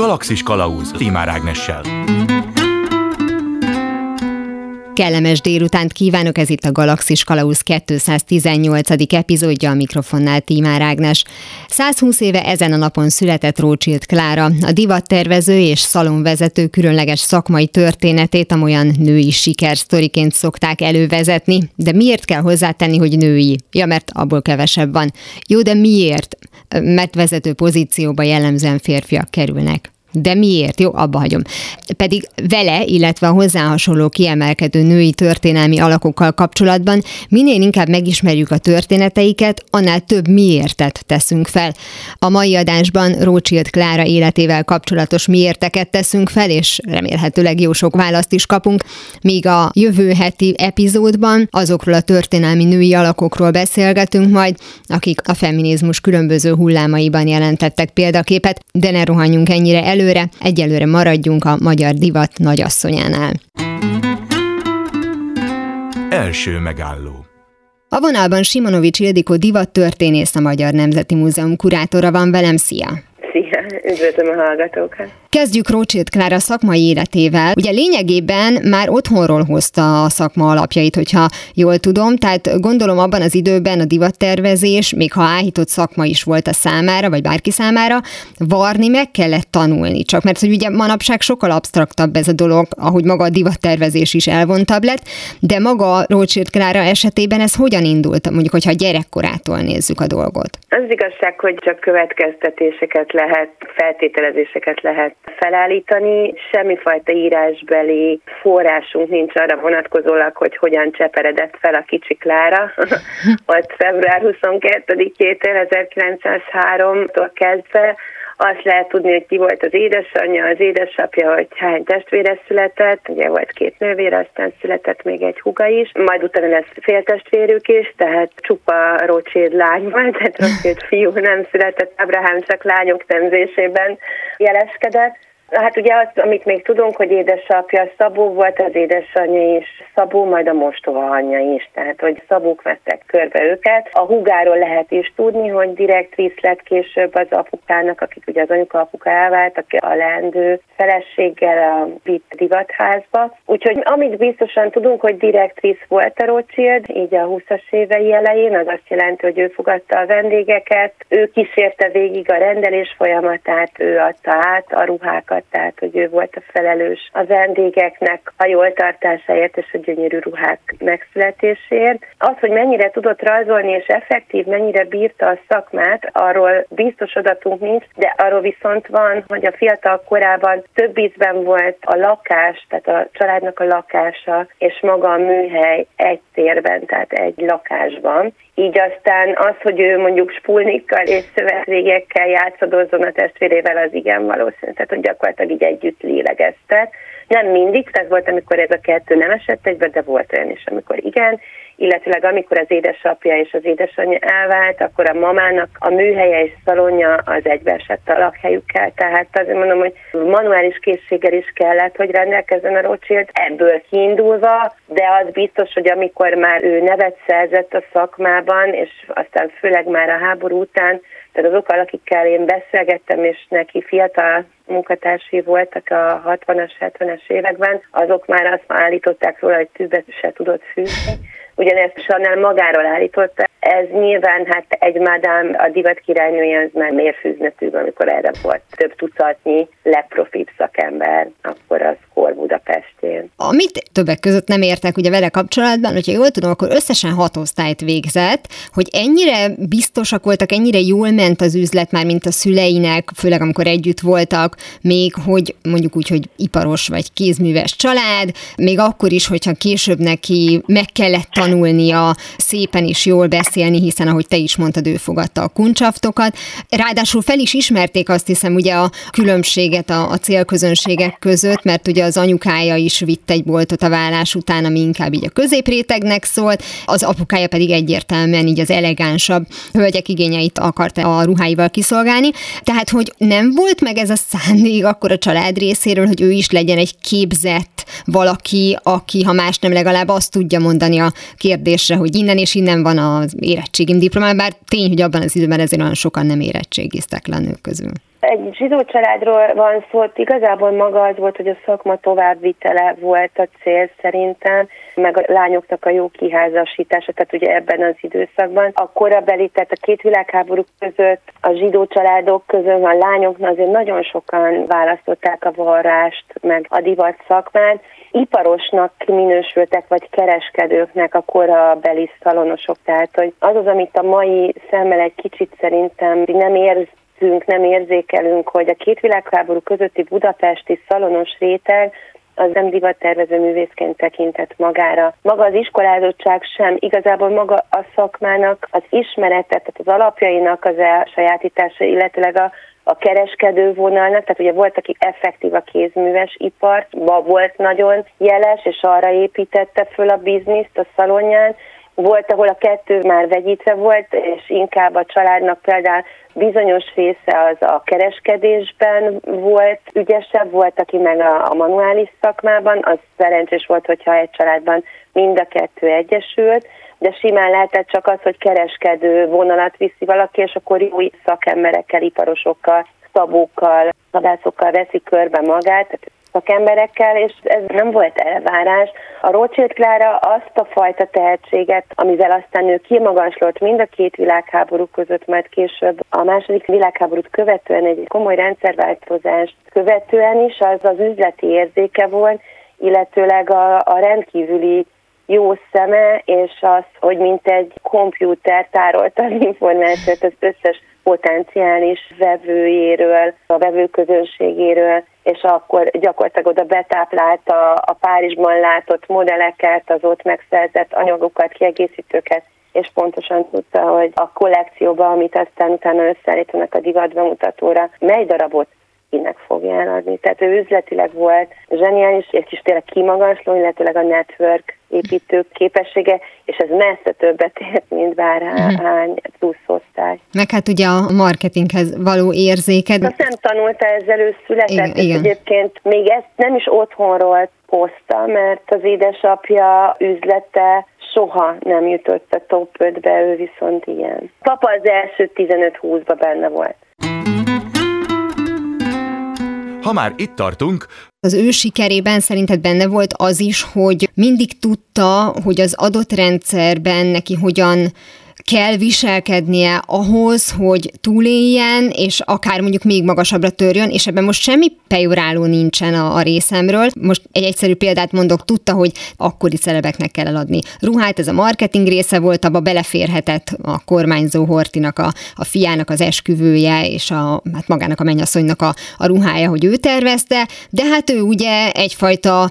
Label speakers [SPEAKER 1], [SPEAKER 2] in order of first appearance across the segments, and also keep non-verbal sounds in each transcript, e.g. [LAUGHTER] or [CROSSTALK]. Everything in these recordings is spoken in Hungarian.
[SPEAKER 1] Galaxis Kalauz Timár Ágnessel.
[SPEAKER 2] Kellemes délutánt kívánok, ez itt a Galaxis Kalausz 218. epizódja a mikrofonnál Tímár Ágnes. 120 éve ezen a napon született Rócsilt Klára, a divattervező és szalonvezető különleges szakmai történetét amolyan női sikersztoriként szokták elővezetni, de miért kell hozzátenni, hogy női? Ja, mert abból kevesebb van. Jó, de miért? Mert vezető pozícióba jellemzően férfiak kerülnek. De miért? Jó, abba hagyom. Pedig vele, illetve a hozzá hasonló kiemelkedő női történelmi alakokkal kapcsolatban minél inkább megismerjük a történeteiket, annál több miértet teszünk fel. A mai adásban Rócsilt Klára életével kapcsolatos miérteket teszünk fel, és remélhetőleg jó sok választ is kapunk, míg a jövő heti epizódban azokról a történelmi női alakokról beszélgetünk majd, akik a feminizmus különböző hullámaiban jelentettek példaképet, de ne rohanjunk ennyire elő előre, egyelőre maradjunk a magyar divat nagyasszonyánál.
[SPEAKER 1] Első megálló
[SPEAKER 2] a vonalban Simonovics Ildikó divattörténész, a Magyar Nemzeti Múzeum kurátora van velem. Szia!
[SPEAKER 3] Üdvözlöm a hallgatókat!
[SPEAKER 2] Kezdjük Rócsilt Klára szakmai életével. Ugye lényegében már otthonról hozta a szakma alapjait, hogyha jól tudom, tehát gondolom abban az időben a divattervezés, még ha áhított szakma is volt a számára, vagy bárki számára, varni meg kellett tanulni. Csak mert hogy ugye manapság sokkal absztraktabb ez a dolog, ahogy maga a divattervezés is elvontabb lett, de maga Rócsilt Klára esetében ez hogyan indult, mondjuk, hogyha gyerekkorától nézzük a dolgot?
[SPEAKER 3] Az igazság, hogy csak következtetéseket lehet, feltételezéseket lehet felállítani. Semmifajta írásbeli forrásunk nincs arra vonatkozólag, hogy hogyan cseperedett fel a kicsi Klára. [LAUGHS] Ott február 22-től 1903-tól kezdve azt lehet tudni, hogy ki volt az édesanyja, az édesapja, hogy hány testvére született, ugye volt két nővére, aztán született még egy huga is, majd utána lesz féltestvérük is, tehát csupa Rothschild lány volt, tehát Rothschild fiú nem született, Abraham csak lányok nemzésében jeleskedett. Hát ugye azt, amit még tudunk, hogy édesapja Szabó volt, az édesanyja is Szabó, majd a mostova anyja is, tehát hogy Szabók vettek körbe őket. A hugáról lehet is tudni, hogy direkt visz lett később az apukának, akik ugye az anyuka apuka elváltak a leendő feleséggel a Vitt divatházba. Úgyhogy amit biztosan tudunk, hogy direkt visz volt a Rothschild, így a 20-as évei elején, az azt jelenti, hogy ő fogadta a vendégeket, ő kísérte végig a rendelés folyamatát, ő adta át a ruhákat, volt, tehát hogy ő volt a felelős a vendégeknek a jól tartásáért és a gyönyörű ruhák megszületéséért. Az, hogy mennyire tudott rajzolni és effektív, mennyire bírta a szakmát, arról biztos adatunk nincs, de arról viszont van, hogy a fiatal korában több ízben volt a lakás, tehát a családnak a lakása és maga a műhely egy térben, tehát egy lakásban. Így aztán az, hogy ő mondjuk spulnikkal és szövetvégekkel játszadozzon a testvérével, az igen valószínű. Tehát, hogy gyakorlatilag így együtt lélegeztek. Nem mindig, tehát volt, amikor ez a kettő nem esett egybe, de volt olyan is, amikor igen, illetőleg amikor az édesapja és az édesanyja elvált, akkor a mamának a műhelye és szalonja az egybeesett a lakhelyükkel. Tehát azért mondom, hogy manuális készséggel is kellett, hogy rendelkezzen a Rothschild ebből kiindulva, de az biztos, hogy amikor már ő nevet szerzett a szakmában, és aztán főleg már a háború után, tehát azokkal, akikkel én beszélgettem, és neki fiatal munkatársai voltak a 60-as, 70-es években, azok már azt állították róla, hogy tűzbe se tudott fűzni ugyanezt Chanel magáról állította. Ez nyilván hát egy madám, a divat királynője az már mérfűznetű, amikor erre volt több tucatnyi legprofibb szakember, akkor az Kor Budapestén.
[SPEAKER 2] Amit többek között nem értek ugye vele kapcsolatban, hogyha jól tudom, akkor összesen hat osztályt végzett, hogy ennyire biztosak voltak, ennyire jól ment az üzlet már, mint a szüleinek, főleg amikor együtt voltak, még hogy mondjuk úgy, hogy iparos vagy kézműves család, még akkor is, hogyha később neki meg kellett tanulnia szépen is jól beszélni, hiszen ahogy te is mondtad, ő fogadta a kuncsaftokat. Ráadásul fel is ismerték azt hiszem ugye a különbséget a, a célközönségek között, mert ugye az anyukája is vitt egy boltot a vállás után, ami inkább így a középrétegnek szólt, az apukája pedig egyértelműen így az elegánsabb hölgyek igényeit akarta a ruháival kiszolgálni. Tehát, hogy nem volt meg ez a szándék akkor a család részéről, hogy ő is legyen egy képzett valaki, aki, ha más nem legalább azt tudja mondani a kérdésre, hogy innen és innen van az érettségim diplomám, bár tény, hogy abban az időben ezért olyan sokan nem érettségiztek le nők közül.
[SPEAKER 3] Egy zsidó családról van szó, igazából maga az volt, hogy a szakma továbbvitele volt a cél szerintem, meg a lányoknak a jó kiházasítása, tehát ugye ebben az időszakban. A korabeli, tehát a két világháború között a zsidó családok között a lányoknak azért nagyon sokan választották a varrást, meg a divat szakmát. Iparosnak minősültek, vagy kereskedőknek a korabeli szalonosok, tehát hogy az az, amit a mai szemmel egy kicsit szerintem nem érz nem érzékelünk, hogy a két világháború közötti budapesti szalonos réteg az nem divattervező művészként tekintett magára. Maga az iskolázottság sem, igazából maga a szakmának az ismerete, tehát az alapjainak az elsajátítása, illetőleg a a kereskedő vonalnak, tehát ugye volt, aki effektív a kézműves ipart, volt nagyon jeles, és arra építette föl a bizniszt a szalonján, volt, ahol a kettő már vegyítve volt, és inkább a családnak például bizonyos része az a kereskedésben volt ügyesebb, volt, aki meg a, a manuális szakmában, az szerencsés volt, hogyha egy családban mind a kettő egyesült, de simán lehetett csak az, hogy kereskedő vonalat viszi valaki, és akkor jó szakemberekkel, iparosokkal, szabókkal, szabászokkal veszi körbe magát, tehát szakemberekkel, és ez nem volt elvárás. A Rothschild Klára azt a fajta tehetséget, amivel aztán ő kimagaslott mind a két világháború között, majd később a második világháborút követően egy komoly rendszerváltozást követően is, az az üzleti érzéke volt, illetőleg a, a rendkívüli jó szeme, és az, hogy mint egy kompjúter tárolta az információt az összes potenciális vevőjéről, a vevőközönségéről, és akkor gyakorlatilag oda betáplálta a Párizsban látott modelleket, az ott megszerzett anyagokat, kiegészítőket, és pontosan tudta, hogy a kollekcióba, amit aztán utána összeállítanak a divatbemutatóra, mely darabot kinek fogja eladni. Tehát ő üzletileg volt zseniális, és is tényleg kimagasló, illetőleg a network építő képessége, és ez messze többet ért, mint bárhány mhm. plusz osztály.
[SPEAKER 2] Meg hát ugye a marketinghez való érzéked.
[SPEAKER 3] Azt nem tanulta ezzel, ő született, igen, és egyébként még ezt nem is otthonról hozta, mert az édesapja üzlete soha nem jutott a top 5-be, ő viszont ilyen. Papa az első 15-20-ba benne volt.
[SPEAKER 1] Ha már itt tartunk,
[SPEAKER 2] az ő sikerében szerinted benne volt az is, hogy mindig tudta, hogy az adott rendszerben neki hogyan kell viselkednie ahhoz, hogy túléljen, és akár mondjuk még magasabbra törjön, és ebben most semmi pejoráló nincsen a, a részemről. Most egy egyszerű példát mondok, tudta, hogy akkori celebeknek kell eladni ruhát, ez a marketing része volt, abba beleférhetett a kormányzó Hortinak, a, a fiának az esküvője, és a, hát magának a mennyasszonynak a, a ruhája, hogy ő tervezte, de hát ő ugye egyfajta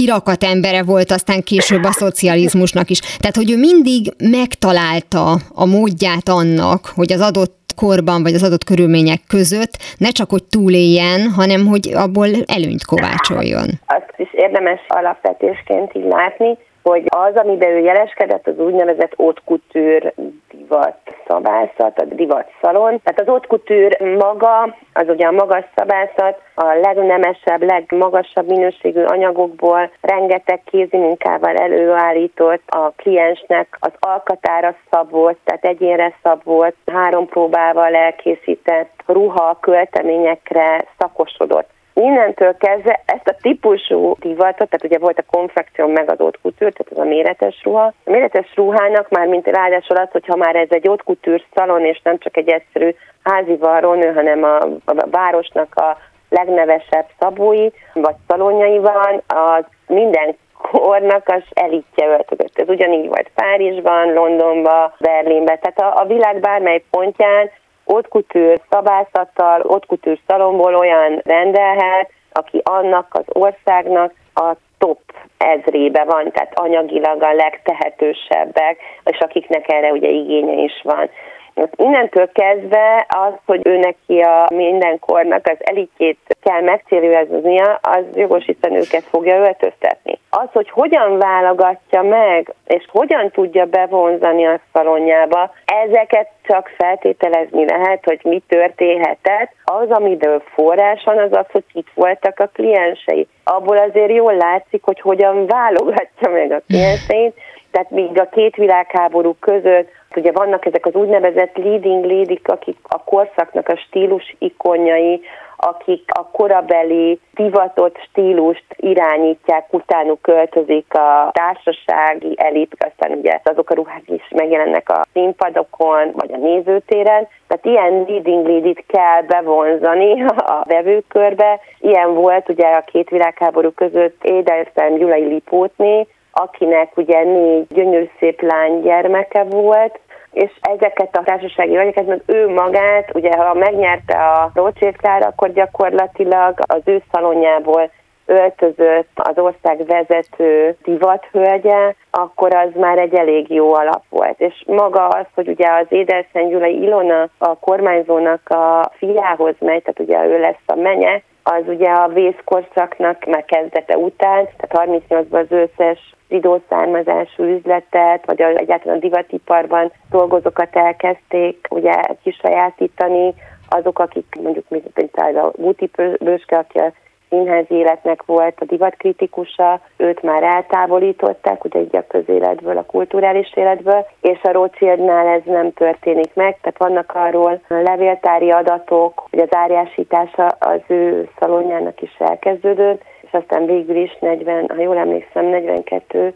[SPEAKER 2] kirakat embere volt aztán később a szocializmusnak is. Tehát, hogy ő mindig megtalálta a módját annak, hogy az adott korban, vagy az adott körülmények között ne csak, hogy túléljen, hanem hogy abból előnyt kovácsoljon.
[SPEAKER 3] Azt is érdemes alapvetésként így látni, hogy az, amiben ő jeleskedett, az úgynevezett couture divat szabászat, a divat szalon. Tehát az couture maga, az ugye a magas szabászat, a legnemesebb, legmagasabb minőségű anyagokból rengeteg kézi munkával előállított a kliensnek az alkatára szabott, tehát egyénre szabott, három próbával elkészített ruha költeményekre szakosodott innentől kezdve ezt a típusú divatot, tehát ugye volt a konfekció megadott kutűr, tehát ez a méretes ruha. A méretes ruhának már mint ráadásul az, hogyha már ez egy ott kutűr szalon, és nem csak egy egyszerű házi varrónő, hanem a, a városnak a legnevesebb szabói, vagy szalonjai van, az minden kornak az elitje öltözött. Ez ugyanígy volt Párizsban, Londonban, Berlinben, tehát a, a világ bármely pontján otkutűr szabászattal, otkutűr szalomból olyan rendelhet, aki annak az országnak a top ezrébe van, tehát anyagilag a legtehetősebbek, és akiknek erre ugye igénye is van. Most innentől kezdve az, hogy ő neki a mindenkornak az elitjét kell megcélőznia, az jogosan őket fogja öltöztetni. Az, hogy hogyan válogatja meg, és hogyan tudja bevonzani a szalonjába, ezeket csak feltételezni lehet, hogy mi történhetett. Az, amiből forrás van, az az, hogy itt voltak a kliensei. Abból azért jól látszik, hogy hogyan válogatja meg a klienseit, Tehát még a két világháború között ugye vannak ezek az úgynevezett leading lady akik a korszaknak a stílus ikonjai, akik a korabeli divatott stílust irányítják, utánuk költözik a társasági elit, aztán ugye azok a ruhák is megjelennek a színpadokon, vagy a nézőtéren. Tehát ilyen leading lady kell bevonzani a vevőkörbe. Ilyen volt ugye a két világháború között Édelszem Gyulai Lipótné, akinek ugye négy gyönyörű szép lány gyermeke volt, és ezeket a társasági vagyokat, meg ő magát, ugye ha megnyerte a Rothschild akkor gyakorlatilag az ő szalonjából öltözött az ország vezető divathölgye, akkor az már egy elég jó alap volt. És maga az, hogy ugye az Édelszen Gyulai Ilona a kormányzónak a fiához megy, tehát ugye ő lesz a menye, az ugye a vészkorszaknak már kezdete után, tehát 38-ban az összes zsidó származású üzletet, vagy egyáltalán a divatiparban dolgozókat elkezdték ugye kisajátítani, azok, akik mondjuk, mint a Guti Bőske, aki a színházi életnek volt a divatkritikusa, őt már eltávolították, ugye így a közéletből, a kulturális életből, és a Rothschildnál ez nem történik meg, tehát vannak arról levéltári adatok, hogy az árjásítása az ő szalonjának is elkezdődött, és aztán végül is 40, ha jól emlékszem, 42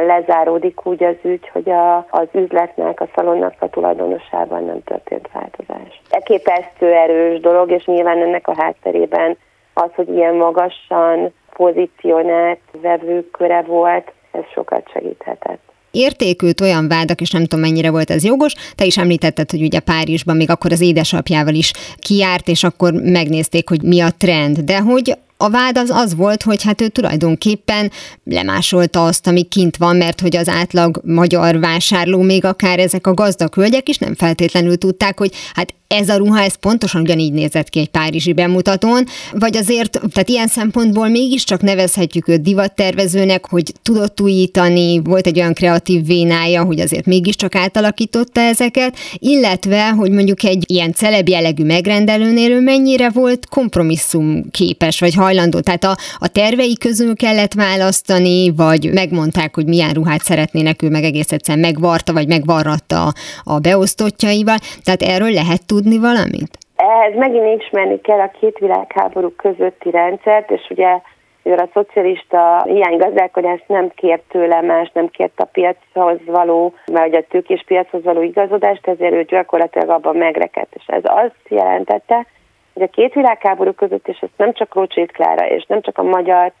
[SPEAKER 3] lezáródik úgy az ügy, hogy a, az üzletnek, a szalonnak a tulajdonosában nem történt változás. Elképesztő erős dolog, és nyilván ennek a hátterében az, hogy ilyen magasan pozícionált vevőköre volt, ez sokat segíthetett
[SPEAKER 2] értékült olyan vádak, és nem tudom mennyire volt ez jogos. Te is említetted, hogy ugye Párizsban még akkor az édesapjával is kiárt, és akkor megnézték, hogy mi a trend. De hogy a vád az az volt, hogy hát ő tulajdonképpen lemásolta azt, ami kint van, mert hogy az átlag magyar vásárló, még akár ezek a gazdag hölgyek is nem feltétlenül tudták, hogy hát ez a ruha, ez pontosan ugyanígy nézett ki egy párizsi bemutatón, vagy azért, tehát ilyen szempontból mégiscsak nevezhetjük őt divattervezőnek, hogy tudott újítani, volt egy olyan kreatív vénája, hogy azért mégiscsak átalakította ezeket, illetve, hogy mondjuk egy ilyen celeb jellegű megrendelőnél ő mennyire volt kompromisszum képes, vagy hajlandó, tehát a, a tervei közül kellett választani, vagy megmondták, hogy milyen ruhát szeretnének, ő meg egész egyszerűen megvarta, vagy megvarratta a, a beosztottjaival, tehát erről lehet tudni tudni valamit?
[SPEAKER 3] Ehhez megint ismerni kell a két világháború közötti rendszert, és ugye a szocialista hiánygazdálkodást nem kért tőle más, nem kért a piachoz való, vagy a tőkés piachoz való igazodást, ezért ő gyakorlatilag abban megrekedt. És ez azt jelentette, hogy a két világháború között, és ezt nem csak Rócsét Klára, és nem csak a magyar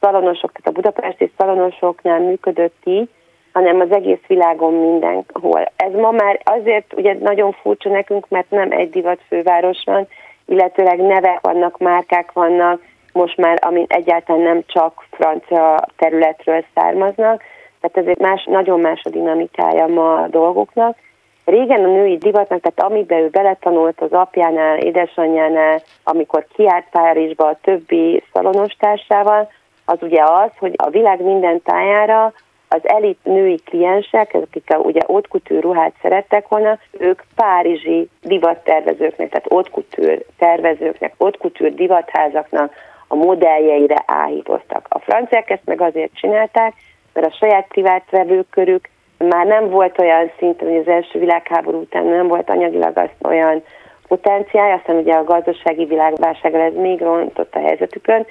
[SPEAKER 3] szalonosok, tehát a budapesti szalonosoknál működött így, hanem az egész világon mindenhol. Ez ma már azért ugye nagyon furcsa nekünk, mert nem egy divat főváros van, illetőleg nevek vannak, márkák vannak, most már, ami egyáltalán nem csak francia területről származnak, tehát ezért más, nagyon más a dinamikája ma a dolgoknak. Régen a női divatnak, tehát amiben ő beletanult az apjánál, édesanyjánál, amikor kiárt Párizsba a többi szalonostársával, az ugye az, hogy a világ minden tájára az elit női kliensek, akik a, ugye haute ruhát szerettek volna, ők párizsi divattervezőknek, tehát haute tervezőknek, haute divatházaknak a modelljeire áhítoztak. A franciák ezt meg azért csinálták, mert a saját privát vevőkörük már nem volt olyan szinten, hogy az első világháború után nem volt anyagilag azt olyan potenciál, aztán ugye a gazdasági világválságra ez még rontott a helyzetükön,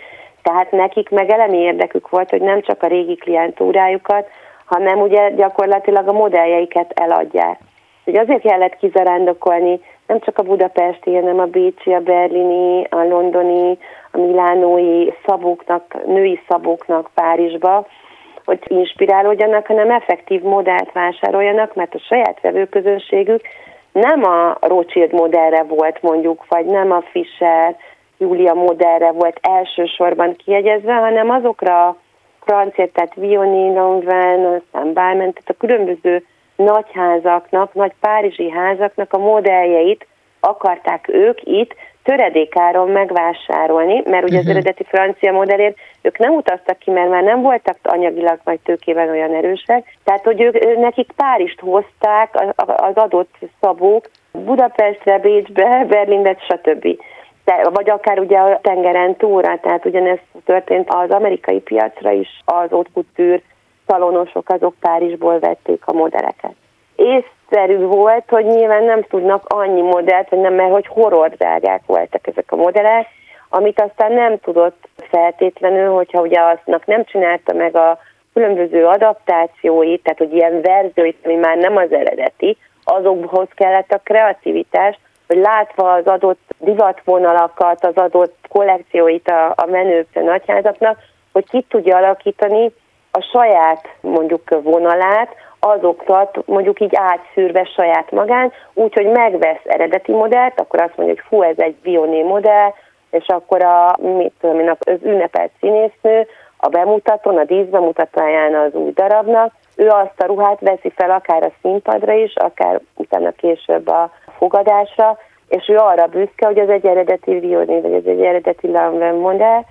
[SPEAKER 3] tehát nekik meg elemi érdekük volt, hogy nem csak a régi klientúrájukat, hanem ugye gyakorlatilag a modelljeiket eladják. Úgyhogy azért kellett kizarándokolni nem csak a budapesti, hanem a bécsi, a berlini, a londoni, a milánói szabóknak, női szabóknak Párizsba, hogy inspirálódjanak, hanem effektív modellt vásároljanak, mert a saját vevőközönségük nem a Rothschild modellre volt mondjuk, vagy nem a Fischer, Júlia modellre volt elsősorban kiegyezve, hanem azokra a francia, tehát Vioni, Langren, aztán Balmain, tehát a különböző nagyházaknak, nagy párizsi házaknak a modelljeit akarták ők itt töredékáron megvásárolni, mert ugye az mhm. eredeti francia modellért ők nem utaztak ki, mert már nem voltak anyagilag vagy tőkében olyan erősek, tehát hogy ők, nekik Párizst hozták az adott szabók Budapestre, Bécsbe, Berlinbe, stb de, vagy akár ugye a tengeren túlra, tehát ugyanez történt az amerikai piacra is, az haute szalonosok azok Párizsból vették a modelleket. Észszerű volt, hogy nyilván nem tudnak annyi modellt, vagy nem, mert hogy horror drágák voltak ezek a modellek, amit aztán nem tudott feltétlenül, hogyha ugye aznak nem csinálta meg a különböző adaptációit, tehát hogy ilyen verzióit, ami már nem az eredeti, azokhoz kellett a kreativitás, hogy látva az adott divatvonalakat, az adott kollekcióit a, a menők nagyházaknak, hogy ki tudja alakítani a saját mondjuk vonalát, azokat mondjuk így átszűrve saját magán, úgyhogy megvesz eredeti modellt, akkor azt mondja, hogy fú, ez egy Bioné modell, és akkor a, mit tudom én, az ünnepelt színésznő a bemutatón, a díszbemutatóján az új darabnak, ő azt a ruhát veszi fel akár a színpadra is, akár utána később a fogadásra, és ő arra büszke, hogy ez egy eredeti Vioni, vagy ez egy eredeti Lanvin modell,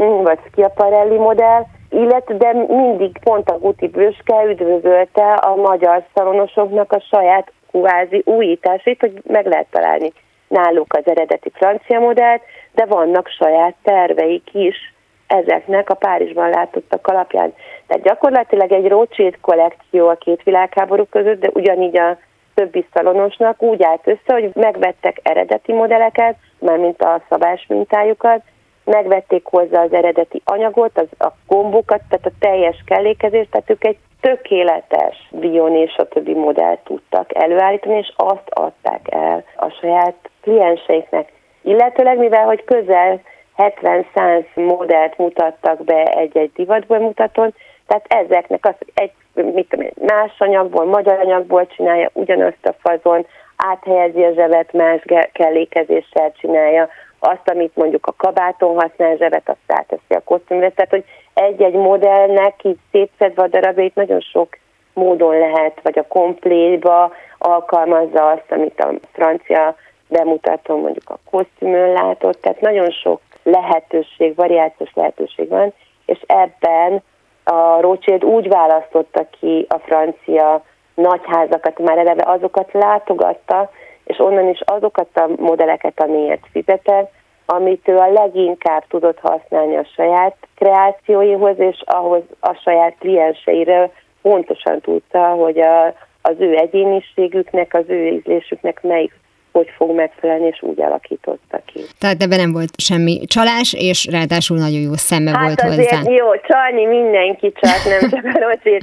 [SPEAKER 3] mm, vagy Schiaparelli modell, illetve de mindig pont a Guti Bőske üdvözölte a magyar szalonosoknak a saját kvázi újításait, hogy meg lehet találni náluk az eredeti francia modellt, de vannak saját terveik is ezeknek a Párizsban látottak alapján. Tehát gyakorlatilag egy Rothschild kollekció a két világháború között, de ugyanígy a többi szalonosnak úgy állt össze, hogy megvettek eredeti modelleket, mármint a szabás mintájukat, megvették hozzá az eredeti anyagot, az, a gombokat, tehát a teljes kellékezést, tehát ők egy tökéletes Bion és a többi modellt tudtak előállítani, és azt adták el a saját klienseiknek. Illetőleg, mivel hogy közel 70-100 modellt mutattak be egy-egy divatbemutaton, tehát ezeknek az egy mit tudom más anyagból, magyar anyagból csinálja ugyanazt a fazon, áthelyezi a zsebet, más kellékezéssel csinálja, azt, amit mondjuk a kabáton használ zsebet, azt áteszi a kosztümre. Tehát, hogy egy-egy modellnek így szétszedve a darabjait nagyon sok módon lehet, vagy a komplétba alkalmazza azt, amit a francia bemutató mondjuk a kosztümön látott. Tehát nagyon sok lehetőség, variációs lehetőség van, és ebben a Rothschild úgy választotta ki a francia nagyházakat, már eleve azokat látogatta, és onnan is azokat a modelleket, amiért fizetett, amit ő a leginkább tudott használni a saját kreációihoz, és ahhoz a saját klienseire pontosan tudta, hogy a, az ő egyéniségüknek, az ő ízlésüknek melyik hogy fog megfelelni, és úgy alakította ki.
[SPEAKER 2] Tehát ebben nem volt semmi csalás, és ráadásul nagyon jó szeme
[SPEAKER 3] hát
[SPEAKER 2] volt
[SPEAKER 3] azért
[SPEAKER 2] hozzá.
[SPEAKER 3] jó, csalni mindenki csak, nem csak a Rothschild.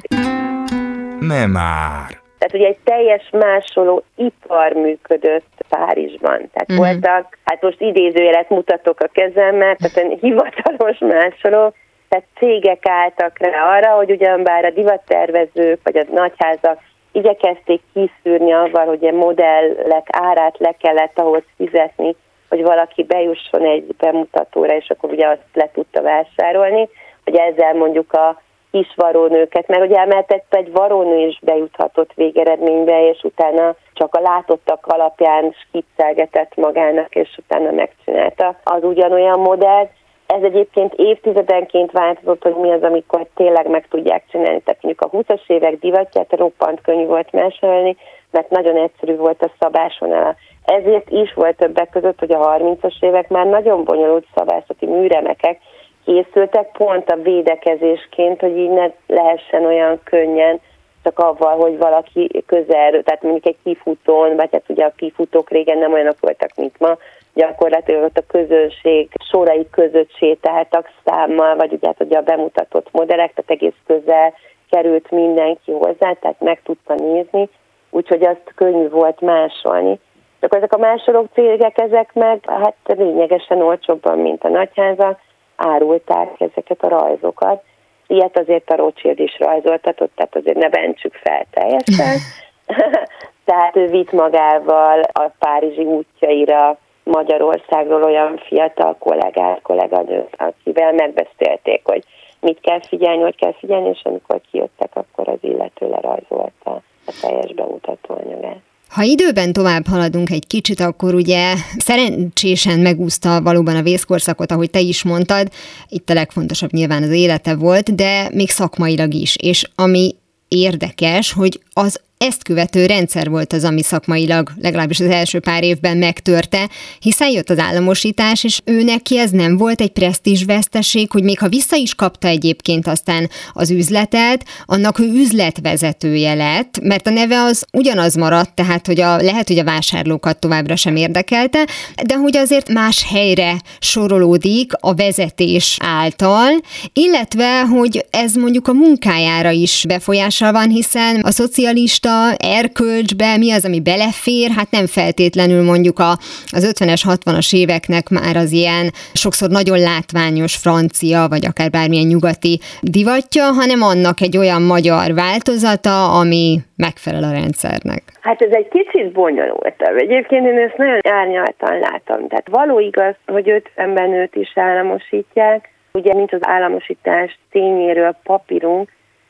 [SPEAKER 1] Nem már.
[SPEAKER 3] Tehát ugye egy teljes másoló ipar működött Párizsban. Tehát uh-huh. voltak, hát most idézőjelet mutatok a kezemmel, tehát hivatalos másoló, tehát cégek álltak rá arra, hogy ugyanbár a divattervezők vagy a nagyházak igyekezték kiszűrni avval, hogy a modellek árát le kellett ahhoz fizetni, hogy valaki bejusson egy bemutatóra, és akkor ugye azt le tudta vásárolni, hogy ezzel mondjuk a kis varónőket, mert ugye emeltett egy varónő is bejuthatott végeredménybe, és utána csak a látottak alapján skiccelgetett magának, és utána megcsinálta az ugyanolyan modellt. Ez egyébként évtizedenként változott, hogy mi az, amikor tényleg meg tudják csinálni. Tehát mondjuk a 20-as évek divatját roppant könnyű volt másolni, mert nagyon egyszerű volt a szabásvonala. Ezért is volt többek között, hogy a 30-as évek már nagyon bonyolult szabászati műremekek készültek, pont a védekezésként, hogy így ne lehessen olyan könnyen csak avval, hogy valaki közel, tehát mondjuk egy kifutón, vagy hát ugye a kifutók régen nem olyanok voltak, mint ma, gyakorlatilag ott a közönség sorai között sétáltak számmal, vagy ugye, hát ugye a bemutatott modellek, tehát egész közel került mindenki hozzá, tehát meg tudta nézni, úgyhogy azt könnyű volt másolni. Csak ezek a másolók cégek, ezek meg hát lényegesen olcsóbban, mint a nagyházak, árulták ezeket a rajzokat. Ilyet azért a Rothschild is rajzoltatott, tehát azért ne bentsük fel teljesen. [LAUGHS] [LAUGHS] tehát ő vitt magával a párizsi útjaira Magyarországról olyan fiatal kollégát, kolléganőt, akivel megbeszélték, hogy mit kell figyelni, hogy kell figyelni, és amikor kijöttek, akkor az illető lerajzolta a teljes bemutató anyagát.
[SPEAKER 2] Ha időben tovább haladunk egy kicsit, akkor ugye szerencsésen megúszta valóban a vészkorszakot, ahogy te is mondtad. Itt a legfontosabb nyilván az élete volt, de még szakmailag is. És ami érdekes, hogy az ezt követő rendszer volt az, ami szakmailag legalábbis az első pár évben megtörte, hiszen jött az államosítás, és ő neki ez nem volt egy veszteség, hogy még ha vissza is kapta egyébként aztán az üzletet, annak ő üzletvezetője lett, mert a neve az ugyanaz maradt, tehát hogy a, lehet, hogy a vásárlókat továbbra sem érdekelte, de hogy azért más helyre sorolódik a vezetés által, illetve, hogy ez mondjuk a munkájára is befolyással van, hiszen a szocialista erkölcsbe mi az, ami belefér, hát nem feltétlenül mondjuk a, az 50-es, 60-as éveknek már az ilyen sokszor nagyon látványos francia, vagy akár bármilyen nyugati divatja, hanem annak egy olyan magyar változata, ami megfelel a rendszernek.
[SPEAKER 3] Hát ez egy kicsit bonyolultabb. Egyébként én ezt nagyon árnyaltan látom. Tehát való igaz, hogy 50-ben őt is államosítják, ugye nincs az államosítás tényéről papírunk,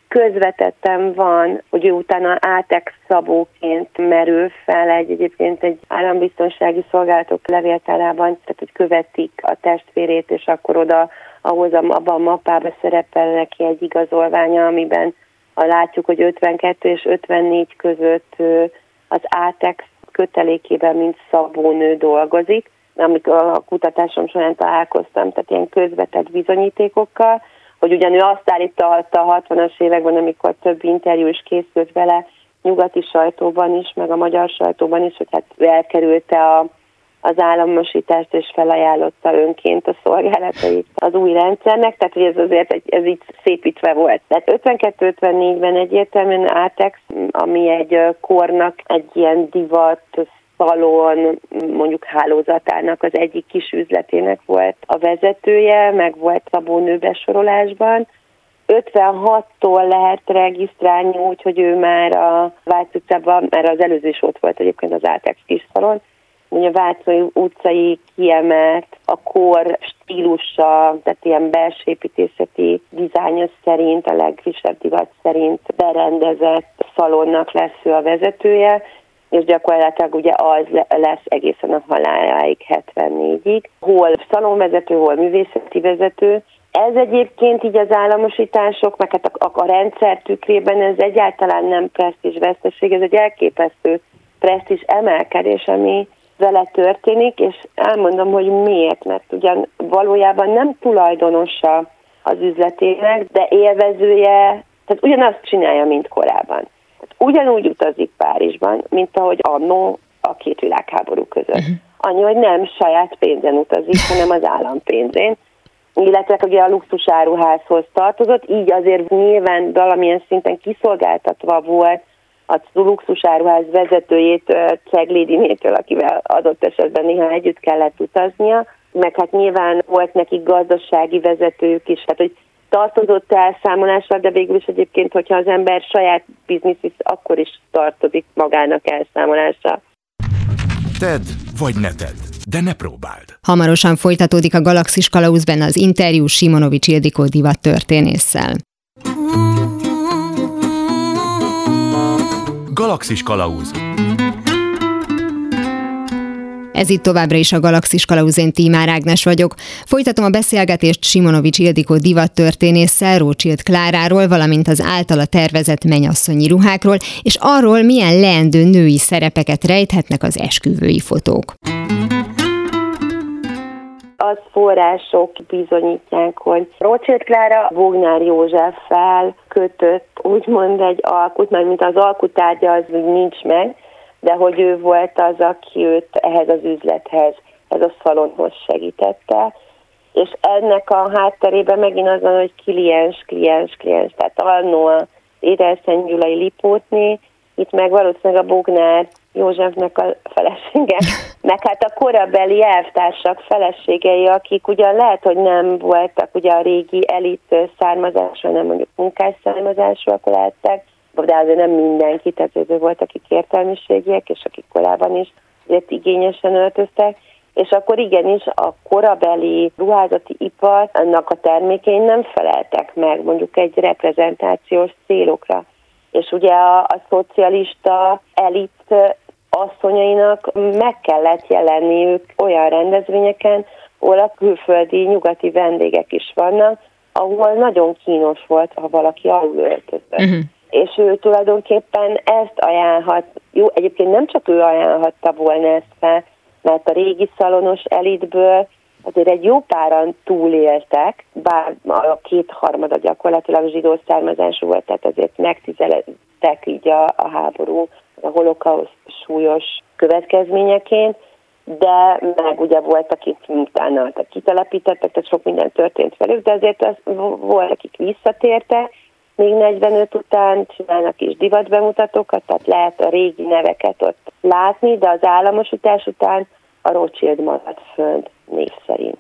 [SPEAKER 3] közvetettem van, hogy ő utána átek szabóként merül fel egy egyébként egy állambiztonsági szolgálatok levéltárában, tehát hogy követik a testvérét, és akkor oda ahhoz a, abban a mappában szerepel neki egy igazolványa, amiben a látjuk, hogy 52 és 54 között az átek kötelékében, mint szabónő dolgozik, amikor a kutatásom során találkoztam, tehát ilyen közvetett bizonyítékokkal, hogy ugyan ő azt állította a 60-as években, amikor több interjú is készült vele, nyugati sajtóban is, meg a magyar sajtóban is, hogy hát elkerülte a, az államosítást és felajánlotta önként a szolgálatait az új rendszernek, tehát hogy ez azért egy, ez így szépítve volt. Tehát 52-54-ben egyértelműen Átex, ami egy kornak egy ilyen divat szalon mondjuk hálózatának az egyik kis üzletének volt a vezetője, meg volt Szabó nőbesorolásban. 56-tól lehet regisztrálni úgy, hogy ő már a Váci utcában, mert az előző is ott volt egyébként az Átex kis szalon, hogy a utcai kiemelt, a kor stílusa, tehát ilyen belső építészeti dizájnos szerint, a legfrissebb divat szerint berendezett szalonnak lesz ő a vezetője, és gyakorlatilag ugye az lesz egészen a haláláig 74-ig. Hol szalonvezető, hol művészeti vezető. Ez egyébként így az államosítások, meg hát a, a rendszer tükrében ez egyáltalán nem presztis veszteség, ez egy elképesztő presztis emelkedés, ami vele történik, és elmondom, hogy miért, mert ugyan valójában nem tulajdonosa az üzletének, de élvezője, tehát ugyanazt csinálja, mint korábban ugyanúgy utazik Párizsban, mint ahogy annó a két világháború között. Uh-huh. Annyi, hogy nem saját pénzen utazik, hanem az állam pénzén, illetve ugye a luxusáruházhoz tartozott, így azért nyilván valamilyen szinten kiszolgáltatva volt a luxusáruház vezetőjét Ceglédinétől, akivel adott esetben néha együtt kellett utaznia, meg hát nyilván volt neki gazdasági vezetők is, hát hogy tartozott elszámolásra, de végül is egyébként, hogyha az ember saját biznisz, akkor is tartozik magának elszámolásra.
[SPEAKER 1] Ted vagy ne tedd, de ne próbáld.
[SPEAKER 2] Hamarosan folytatódik a Galaxis Kalauzben az interjú Simonovics Ildikó divat történésszel.
[SPEAKER 1] Galaxis Kalauz
[SPEAKER 2] Ez itt továbbra is a Galaxis Kalauzén Tímár Ágnes vagyok. Folytatom a beszélgetést Simonovics Ildikó divattörténésszel, Rócsilt Kláráról, valamint az általa tervezett menyasszonyi ruhákról, és arról, milyen leendő női szerepeket rejthetnek az esküvői fotók
[SPEAKER 3] az források bizonyítják, hogy Rothschild Klára Bognár Józseffel kötött úgymond egy alkut, mert mint az alkutárgya az még nincs meg, de hogy ő volt az, aki őt ehhez az üzlethez, ez a szalonhoz segítette, és ennek a hátterében megint az van, hogy kliens, kliens, kliens, tehát annó a Édelszen Gyulai Lipótné, itt meg valószínűleg a Bognár Józsefnek a felesége, [LAUGHS] meg hát a korabeli elvtársak feleségei, akik ugyan lehet, hogy nem voltak ugye a régi elit származású, hanem mondjuk munkás származásúak lehettek, de azért nem mindenki, tehát azért voltak, akik értelmiségiek, és akik korábban is azért igényesen öltöztek, és akkor igenis a korabeli ruházati ipar annak a termékein nem feleltek meg mondjuk egy reprezentációs célokra. És ugye a, a szocialista elit asszonyainak meg kellett jelenniük olyan rendezvényeken, ahol a külföldi nyugati vendégek is vannak, ahol nagyon kínos volt, ha valaki alul öltözött. Uh-huh és ő tulajdonképpen ezt ajánlhat, jó, egyébként nem csak ő ajánlhatta volna ezt fel, mert a régi szalonos elitből azért egy jó páran túléltek, bár a kétharmada gyakorlatilag zsidó származású volt, tehát azért megtizeltek így a, a háború, a holokauszt súlyos következményeként, de meg ugye volt, akik utána kitelepítettek, tehát sok minden történt velük, de azért az, volt, akik visszatértek, még 45 után csinálnak is divatbemutatókat, tehát lehet a régi neveket ott látni, de az államosítás után a Rothschild maradt fönt név szerint.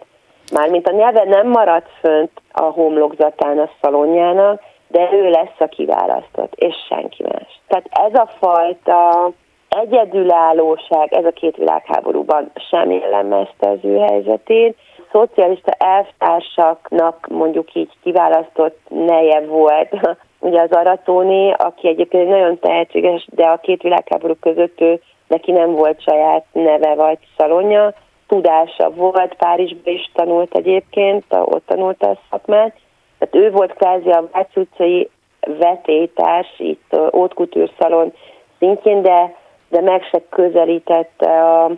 [SPEAKER 3] Mármint a neve nem maradt fönt a homlokzatán a szalonjának, de ő lesz a kiválasztott, és senki más. Tehát ez a fajta egyedülállóság, ez a két világháborúban sem jellemezte az ő helyzetét. Szocialista elvtársaknak mondjuk így kiválasztott neje volt. [LAUGHS] Ugye az Aratóni, aki egyébként nagyon tehetséges, de a két világháború között ő, neki nem volt saját neve vagy szalonja, tudása volt, Párizsban is tanult egyébként, ott tanulta a szakmát, tehát ő volt kvázi a Vács utcai vetétárs itt Ótkutűr szalon szintjén, de de meg se közelítette a,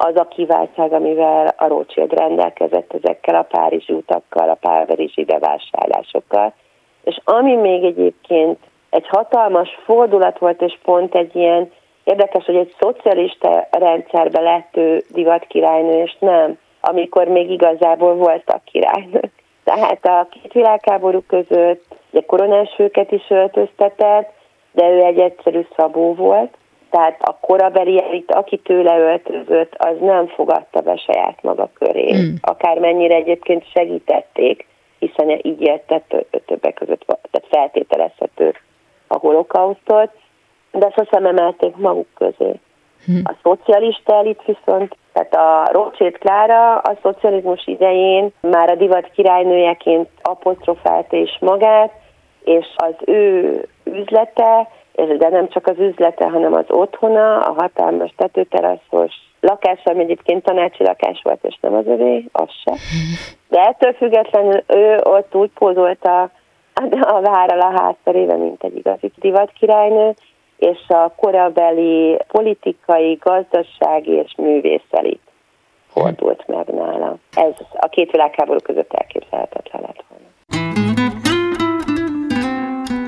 [SPEAKER 3] az a kiváltság, amivel a Rothschild rendelkezett ezekkel a párizsi utakkal, a párizsi bevásárlásokkal. És ami még egyébként egy hatalmas fordulat volt, és pont egy ilyen érdekes, hogy egy szocialista rendszerbe lett ő divatkirálynő, és nem, amikor még igazából voltak királynők. [LAUGHS] Tehát a két világháború között ugye koronás főket is öltöztetett, de ő egy egyszerű szabó volt, tehát a korabeli elit, aki tőle öltözött, az nem fogadta be saját maga köré. Mm. Akármennyire egyébként segítették, hiszen így érte többek között, tehát feltételezhető a holokausztot, de sosem emelték maguk közé. Mm. A szocialista elit viszont, tehát a Rothschild Klára a szocializmus idején már a divat királynőjeként apostrofálta is magát, és az ő üzlete de nem csak az üzlete, hanem az otthona, a hatalmas tetőteraszos lakás, ami egyébként tanácsi lakás volt, és nem az övé, az se. De ettől függetlenül ő ott úgy pózolta a várral a házterébe, mint egy igazi divat királynő, és a korabeli politikai, gazdasági és művészelit fordult meg nála. Ez a két világháború között elképzelhetetlen lett volna.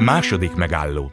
[SPEAKER 1] Második megálló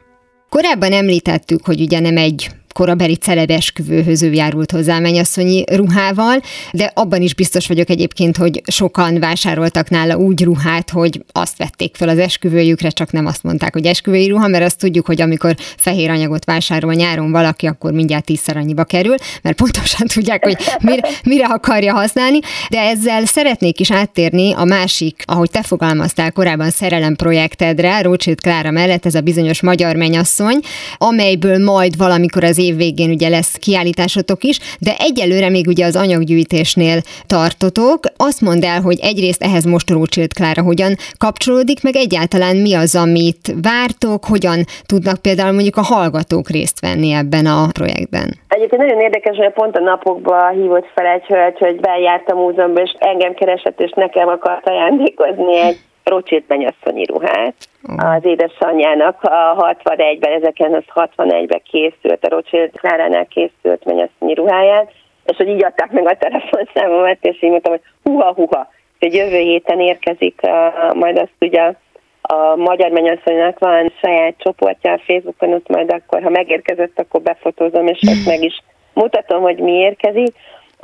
[SPEAKER 2] Korábban említettük, hogy ugye nem egy korabeli celebesküvőhöz ő járult hozzá mennyasszonyi ruhával, de abban is biztos vagyok egyébként, hogy sokan vásároltak nála úgy ruhát, hogy azt vették fel az esküvőjükre, csak nem azt mondták, hogy esküvői ruha, mert azt tudjuk, hogy amikor fehér anyagot vásárol nyáron valaki, akkor mindjárt tízszer annyiba kerül, mert pontosan [LAUGHS] tudják, hogy mire, mire akarja használni, de ezzel szeretnék is áttérni a másik, ahogy te fogalmaztál korábban szerelem projektedre, Rócsit Klára mellett ez a bizonyos magyar menyasszony, amelyből majd valamikor az év végén ugye lesz kiállításotok is, de egyelőre még ugye az anyaggyűjtésnél tartotok. Azt mondd el, hogy egyrészt ehhez most Rócsilt Klára hogyan kapcsolódik, meg egyáltalán mi az, amit vártok, hogyan tudnak például mondjuk a hallgatók részt venni ebben a projektben?
[SPEAKER 3] Egyébként nagyon érdekes, hogy pont a napokban hívott fel egy hölgy, hogy bejárt a múzeumban, és engem keresett, és nekem akart ajándékozni egy Rothschild mennyasszonyi ruhát. Az édesanyjának a 61-ben, 1961-ben készült, a Rothschild Kláránál készült mennyasszonyi ruháját, és hogy így adták meg a telefonszámomat, és így mondtam, hogy huha-huha, hogy jövő héten érkezik, uh, majd azt ugye a magyar mennyasszonynak van saját csoportja a Facebookon, ott majd akkor, ha megérkezett, akkor befotózom, és ezt meg is mutatom, hogy mi érkezik.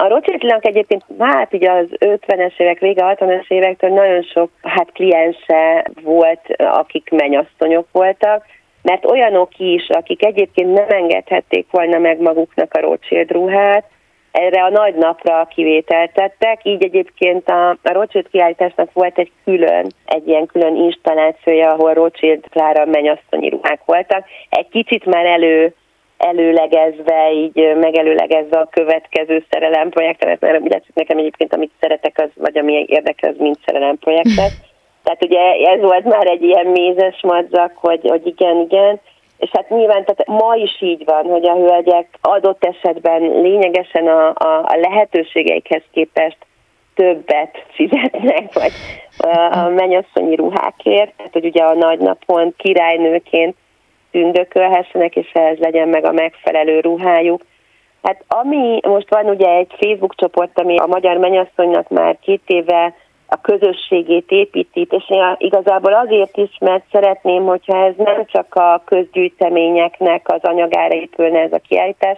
[SPEAKER 3] A Rothschildnak egyébként hát ugye az 50-es évek vége, 60-es évektől nagyon sok hát kliense volt, akik mennyasszonyok voltak, mert olyanok is, akik egyébként nem engedhették volna meg maguknak a Rothschild ruhát, erre a nagy napra kivételt tettek, így egyébként a, a Rothschild kiállításnak volt egy külön, egy ilyen külön installációja, ahol Rothschild Klára mennyasszonyi ruhák voltak. Egy kicsit már elő előlegezve, így megelőlegezve a következő szerelemprojektet, mert úgy látszik nekem egyébként, amit szeretek, az, vagy ami érdekel, az mind szerelemprojektet. [LAUGHS] Tehát ugye ez volt már egy ilyen mézes madzak, hogy, hogy igen, igen, és hát nyilván tehát ma is így van, hogy a hölgyek adott esetben lényegesen a, a, a lehetőségeikhez képest többet fizetnek, vagy a mennyasszonyi ruhákért, tehát hogy ugye a nagy napon királynőként tündökölhessenek, és ehhez legyen meg a megfelelő ruhájuk. Hát ami most van ugye egy Facebook csoport, ami a Magyar Menyasszonynak már két éve a közösségét építi, és én igazából azért is, mert szeretném, hogyha ez nem csak a közgyűjteményeknek az anyagára épülne ez a kiállítás,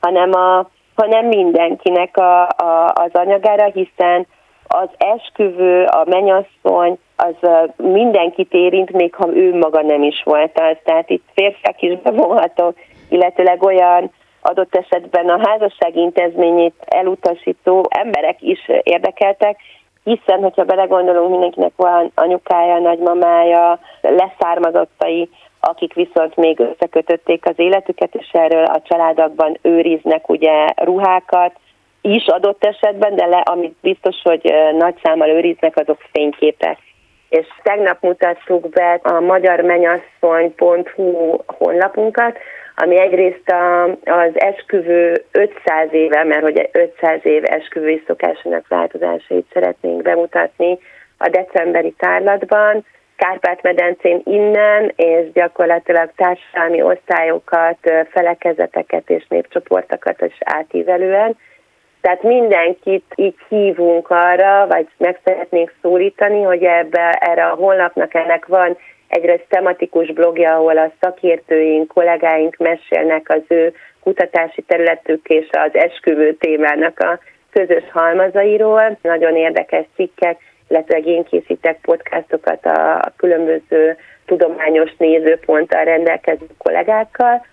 [SPEAKER 3] hanem, a, hanem mindenkinek a, a, az anyagára, hiszen az esküvő, a menyasszony, az mindenkit érint, még ha ő maga nem is volt az. Tehát itt férfiak is bevonhatók, illetőleg olyan adott esetben a házasság intézményét elutasító emberek is érdekeltek, hiszen, hogyha belegondolunk, mindenkinek van anyukája, nagymamája, leszármazottai, akik viszont még összekötötték az életüket, és erről a családokban őriznek ugye ruhákat, is adott esetben, de le, amit biztos, hogy nagy számmal őriznek, azok fényképek. És tegnap mutattuk be a magyarmenyasszony.hu honlapunkat, ami egyrészt a, az esküvő 500 éve, mert hogy 500 év esküvői szokásának változásait szeretnénk bemutatni a decemberi tárlatban, Kárpát-medencén innen, és gyakorlatilag társadalmi osztályokat, felekezeteket és népcsoportokat is átívelően. Tehát mindenkit így hívunk arra, vagy meg szeretnénk szólítani, hogy ebbe, erre a honlapnak ennek van egy tematikus blogja, ahol a szakértőink, kollégáink mesélnek az ő kutatási területük és az esküvő témának a közös halmazairól. Nagyon érdekes cikkek, illetve én készítek podcastokat a különböző tudományos nézőponttal rendelkező kollégákkal.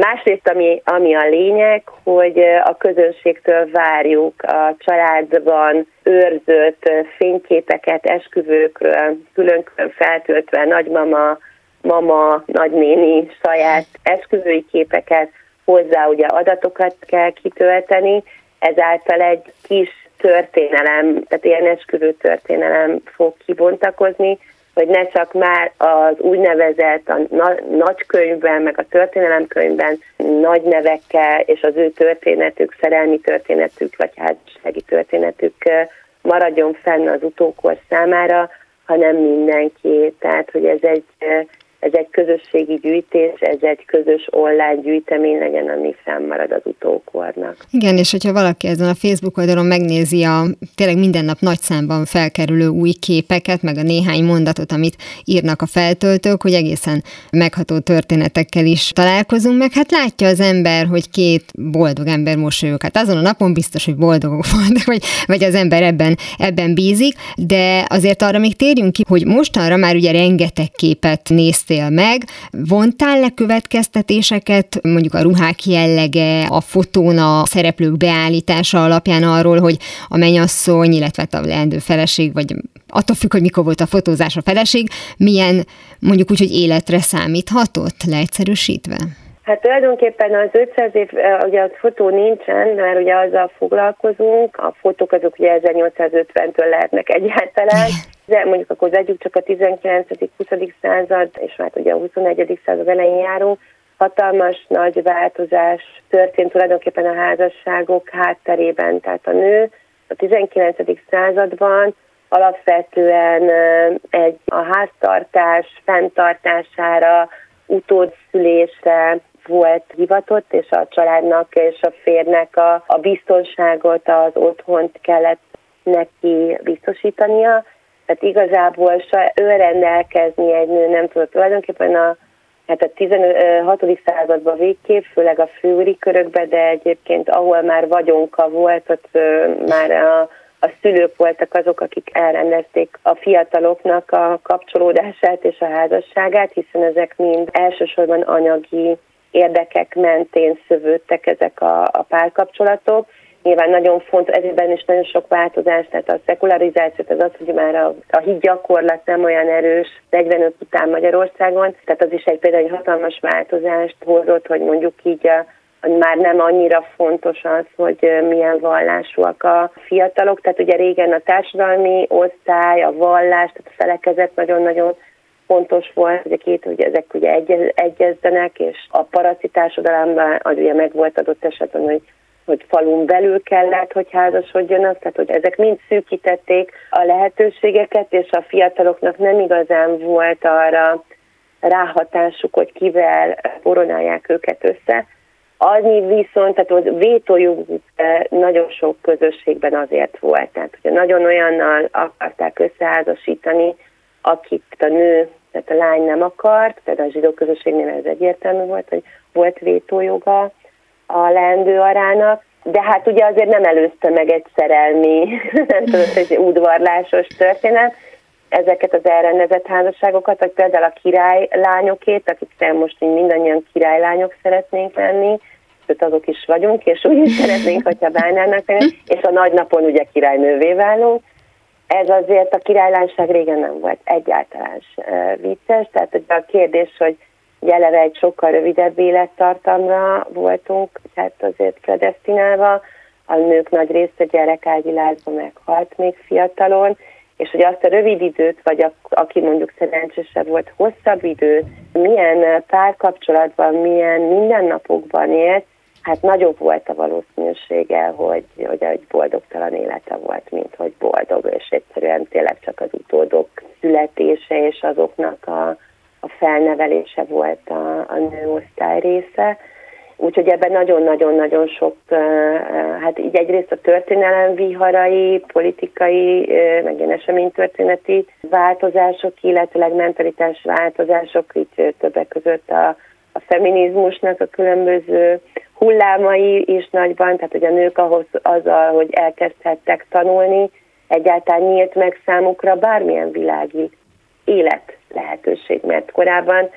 [SPEAKER 3] Másrészt, ami, ami a lényeg, hogy a közönségtől várjuk a családban őrzött fényképeket esküvőkről, külön-külön feltöltve nagymama, mama, nagynéni saját esküvői képeket, hozzá ugye adatokat kell kitölteni, ezáltal egy kis történelem, tehát ilyen esküvő történelem fog kibontakozni, hogy ne csak már az úgynevezett a na- nagykönyvben, meg a történelemkönyvben nagy nevekkel és az ő történetük, szerelmi történetük, vagy házassági történetük maradjon fenn az utókor számára, hanem mindenki. Tehát, hogy ez egy ez egy közösségi gyűjtés, ez egy közös online gyűjtemény legyen, ami fennmarad az utókornak.
[SPEAKER 2] Igen, és hogyha valaki ezen a Facebook oldalon megnézi a tényleg minden nap nagy számban felkerülő új képeket, meg a néhány mondatot, amit írnak a feltöltők, hogy egészen megható történetekkel is találkozunk, meg hát látja az ember, hogy két boldog ember mosolyog. Hát azon a napon biztos, hogy boldogok [LAUGHS] voltak, vagy, vagy az ember ebben, ebben bízik, de azért arra még térjünk ki, hogy mostanra már ugye rengeteg képet néz néztél meg, vontál le következtetéseket, mondjuk a ruhák jellege, a fotón a szereplők beállítása alapján arról, hogy a menyasszony, illetve a leendő feleség, vagy attól függ, hogy mikor volt a fotózás a feleség, milyen mondjuk úgy, hogy életre számíthatott, leegyszerűsítve?
[SPEAKER 3] Hát tulajdonképpen az 500 év, ugye a fotó nincsen, mert ugye azzal foglalkozunk, a fotók azok ugye 1850-től lehetnek egyáltalán, [LAUGHS] de mondjuk akkor vegyük csak a 19.-20. század, és hát ugye a 21. század elején járó, hatalmas nagy változás történt tulajdonképpen a házasságok hátterében. Tehát a nő a 19. században alapvetően egy a háztartás fenntartására, utódszülésre volt hivatott, és a családnak és a férnek a, a biztonságot, az otthont kellett neki biztosítania. Tehát igazából se önrendelkezni egy nő nem tudott. Tulajdonképpen a, hát a 16. században végképp, főleg a főúri körökben, de egyébként ahol már vagyonka volt, ott már a, a szülők voltak azok, akik elrendezték a fiataloknak a kapcsolódását és a házasságát, hiszen ezek mind elsősorban anyagi érdekek mentén szövődtek ezek a, a párkapcsolatok. Nyilván nagyon fontos, ezében is nagyon sok változás, tehát a szekularizáció, az az, hogy már a, a hit gyakorlat nem olyan erős 45 után Magyarországon, tehát az is egy például egy hatalmas változást hozott, hogy mondjuk így a, már nem annyira fontos az, hogy milyen vallásúak a fiatalok. Tehát ugye régen a társadalmi osztály, a vallás, tehát a felekezet nagyon-nagyon fontos volt, hogy a két, hogy ezek ugye egyez, egyezzenek, és a paraci társadalomban az ugye meg volt adott esetben, hogy hogy falun belül kellett, hogy házasodjanak, tehát hogy ezek mind szűkítették a lehetőségeket, és a fiataloknak nem igazán volt arra ráhatásuk, hogy kivel boronálják őket össze. Annyi viszont, tehát az vétójoguk nagyon sok közösségben azért volt. Tehát, hogy nagyon olyannal akarták összeházasítani, akit a nő, tehát a lány nem akart, például a zsidó közösségnél ez egyértelmű volt, hogy volt vétójoga a leendő arának, de hát ugye azért nem előzte meg egy szerelmi, nem [LAUGHS] tudom, egy udvarlásos történet, ezeket az elrendezett házasságokat, vagy például a királylányokét, akik most mindannyian királylányok szeretnénk lenni, sőt azok is vagyunk, és úgy is szeretnénk, hogyha bánálnak lenni, és a nagy napon ugye királynővé válunk. Ez azért a királylányság régen nem volt egyáltalán vicces, tehát a kérdés, hogy Ugye eleve egy sokkal rövidebb élettartamra voltunk, tehát azért predestinálva, a nők nagy része gyerekágyilázva meghalt még fiatalon, és hogy azt a rövid időt, vagy a, aki mondjuk szerencsésebb volt, hosszabb időt, milyen párkapcsolatban, milyen mindennapokban élt, hát nagyobb volt a valószínűsége, hogy, hogy egy boldogtalan élete volt, mint hogy boldog, és egyszerűen tényleg csak az utódok születése és azoknak a, a felnevelése volt a, a nőosztály része. Úgyhogy ebben nagyon-nagyon-nagyon sok, hát így egyrészt a történelem viharai, politikai, meg ilyen eseménytörténeti változások, illetőleg mentalitás változások, így többek között a, a feminizmusnak a különböző hullámai is nagyban, tehát hogy a nők ahhoz azzal, hogy elkezdhettek tanulni, egyáltalán nyílt meg számukra bármilyen világi élet lehetőség, mert korábban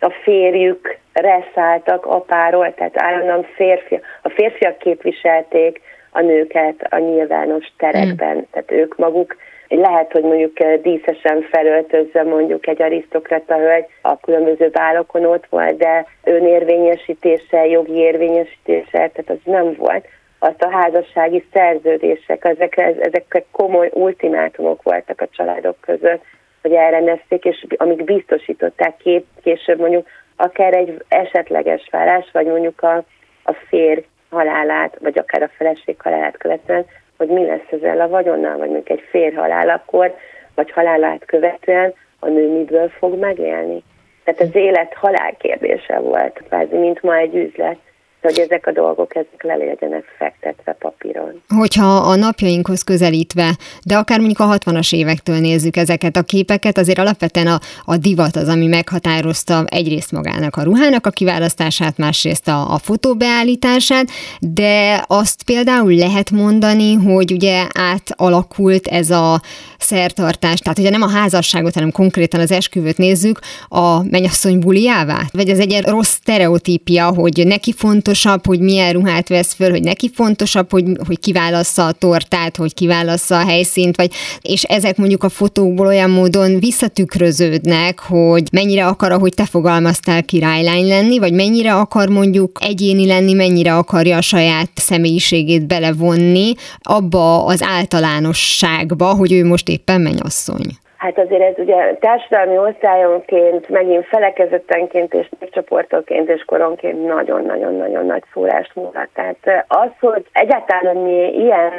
[SPEAKER 3] a férjük reszálltak apáról, tehát állandóan férfi, a férfiak képviselték a nőket a nyilvános terekben, mm. tehát ők maguk lehet, hogy mondjuk díszesen felöltözve mondjuk egy arisztokrata hölgy a különböző bálokon ott volt, de önérvényesítése, jogi érvényesítése, tehát az nem volt. Azt a házassági szerződések, ezek, ezek komoly ultimátumok voltak a családok között, hogy elrendezték, és amik biztosították kép, később mondjuk akár egy esetleges vállás, vagy mondjuk a, a férj halálát, vagy akár a feleség halálát követően, hogy mi lesz ezzel a vagyonnal, vagy mondjuk egy férj halálakor, vagy halálát követően a nő miből fog megélni. Tehát az élet halál kérdése volt, kvázi, mint ma egy üzlet hogy ezek a dolgok ezek le legyenek fektetve papíron.
[SPEAKER 2] Hogyha a napjainkhoz közelítve, de akár mondjuk a 60-as évektől nézzük ezeket a képeket, azért alapvetően a, a divat az, ami meghatározta egyrészt magának a ruhának a kiválasztását, másrészt a, a fotóbeállítását, de azt például lehet mondani, hogy ugye átalakult ez a szertartás, tehát ugye nem a házasságot, hanem konkrétan az esküvőt nézzük, a mennyasszony buliává? Vagy ez egy rossz sztereotípia, hogy neki fontos fontosabb, hogy milyen ruhát vesz föl, hogy neki fontosabb, hogy, hogy kiválassza a tortát, hogy kiválassza a helyszínt, vagy, és ezek mondjuk a fotókból olyan módon visszatükröződnek, hogy mennyire akar, ahogy te fogalmaztál, királylány lenni, vagy mennyire akar mondjuk egyéni lenni, mennyire akarja a saját személyiségét belevonni abba az általánosságba, hogy ő most éppen mennyasszony.
[SPEAKER 3] Hát azért ez ugye társadalmi osztályonként, megint felekezetenként és csoportoként és koronként nagyon-nagyon-nagyon nagy szólást mutat. Tehát az, hogy egyáltalán mi ilyen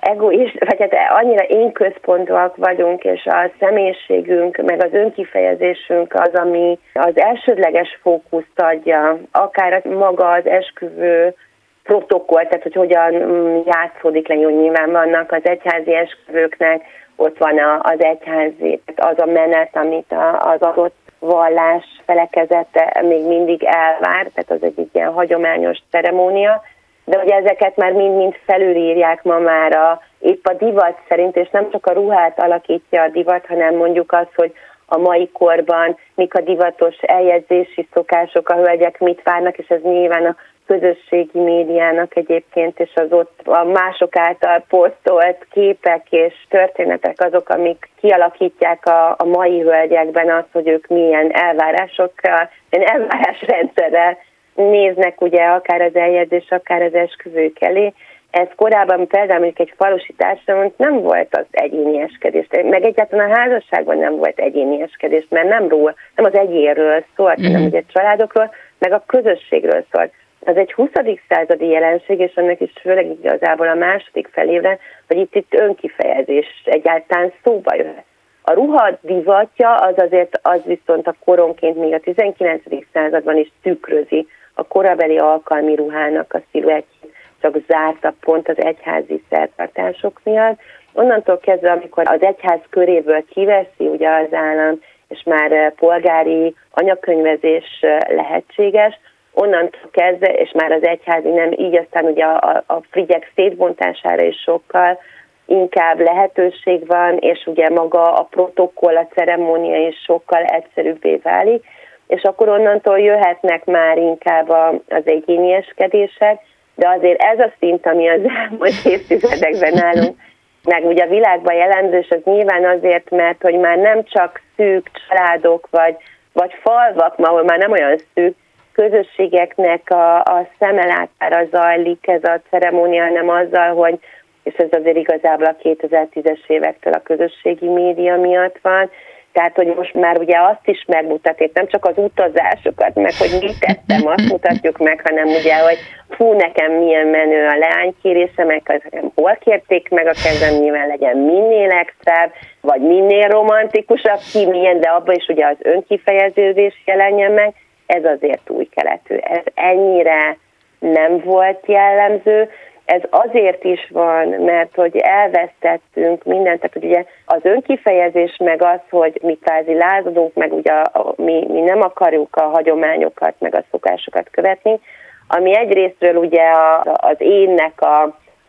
[SPEAKER 3] egoist, vagy hát annyira én központúak vagyunk, és a személyiségünk, meg az önkifejezésünk az, ami az elsődleges fókuszt adja, akár maga az esküvő protokoll, tehát hogy hogyan mm, játszódik le, hogy nyilván vannak az egyházi esküvőknek ott van az egyházi, az a menet, amit az adott vallás felekezete még mindig elvár, tehát az egy ilyen hagyományos ceremónia, de ugye ezeket már mind-mind felülírják ma már a, épp a divat szerint, és nem csak a ruhát alakítja a divat, hanem mondjuk az, hogy a mai korban mik a divatos eljegyzési szokások, a hölgyek mit várnak, és ez nyilván a közösségi médiának egyébként, és az ott a mások által posztolt képek és történetek azok, amik kialakítják a, a mai hölgyekben azt, hogy ők milyen elvárásokkal, milyen elvárásrendszerrel néznek ugye akár az eljegyzés, akár az esküvők elé. Ez korábban például mondjuk egy falusi társadalom nem volt az egyénieskedés, meg egyáltalán a házasságban nem volt egyénieskedés, mert nem ról, nem az egyénről szólt, mm. hanem mhm. ugye családokról, meg a közösségről szólt az egy 20. századi jelenség, és annak is főleg igazából a második felében, hogy itt, itt önkifejezés egyáltalán szóba jöhet. A ruha divatja az azért az viszont a koronként még a 19. században is tükrözi a korabeli alkalmi ruhának a sziluettjét, csak zárta pont az egyházi szertartások miatt. Onnantól kezdve, amikor az egyház köréből kiveszi ugye az állam, és már polgári anyakönyvezés lehetséges, onnantól kezdve, és már az egyházi nem, így aztán ugye a, a frigyek szétbontására is sokkal inkább lehetőség van, és ugye maga a protokoll, a ceremónia is sokkal egyszerűbbé válik, és akkor onnantól jöhetnek már inkább az egyénieskedések, de azért ez a szint, ami az elmúlt évtizedekben nálunk, meg ugye a világban jellemző, és az nyilván azért, mert hogy már nem csak szűk családok, vagy, vagy falvak, ahol már nem olyan szűk, közösségeknek a, a szemelátára zajlik ez a ceremónia, nem azzal, hogy és ez azért igazából a 2010-es évektől a közösségi média miatt van, tehát, hogy most már ugye azt is megmutatja, nem csak az utazásokat, meg hogy mit tettem, azt mutatjuk meg, hanem ugye, hogy fú, nekem milyen menő a leánykérése, meg nekem hol kérték meg a kezem, nyilván legyen minél extrább, vagy minél romantikusabb, ki milyen, de abban is ugye az önkifejeződés jelenjen meg, ez azért új keletű. Ez ennyire nem volt jellemző, ez azért is van, mert hogy elvesztettünk mindent, tehát hogy ugye az önkifejezés meg az, hogy mi kvázi lázadunk, meg ugye mi, mi nem akarjuk a hagyományokat, meg a szokásokat követni, ami egyrésztről ugye a, az énnek a,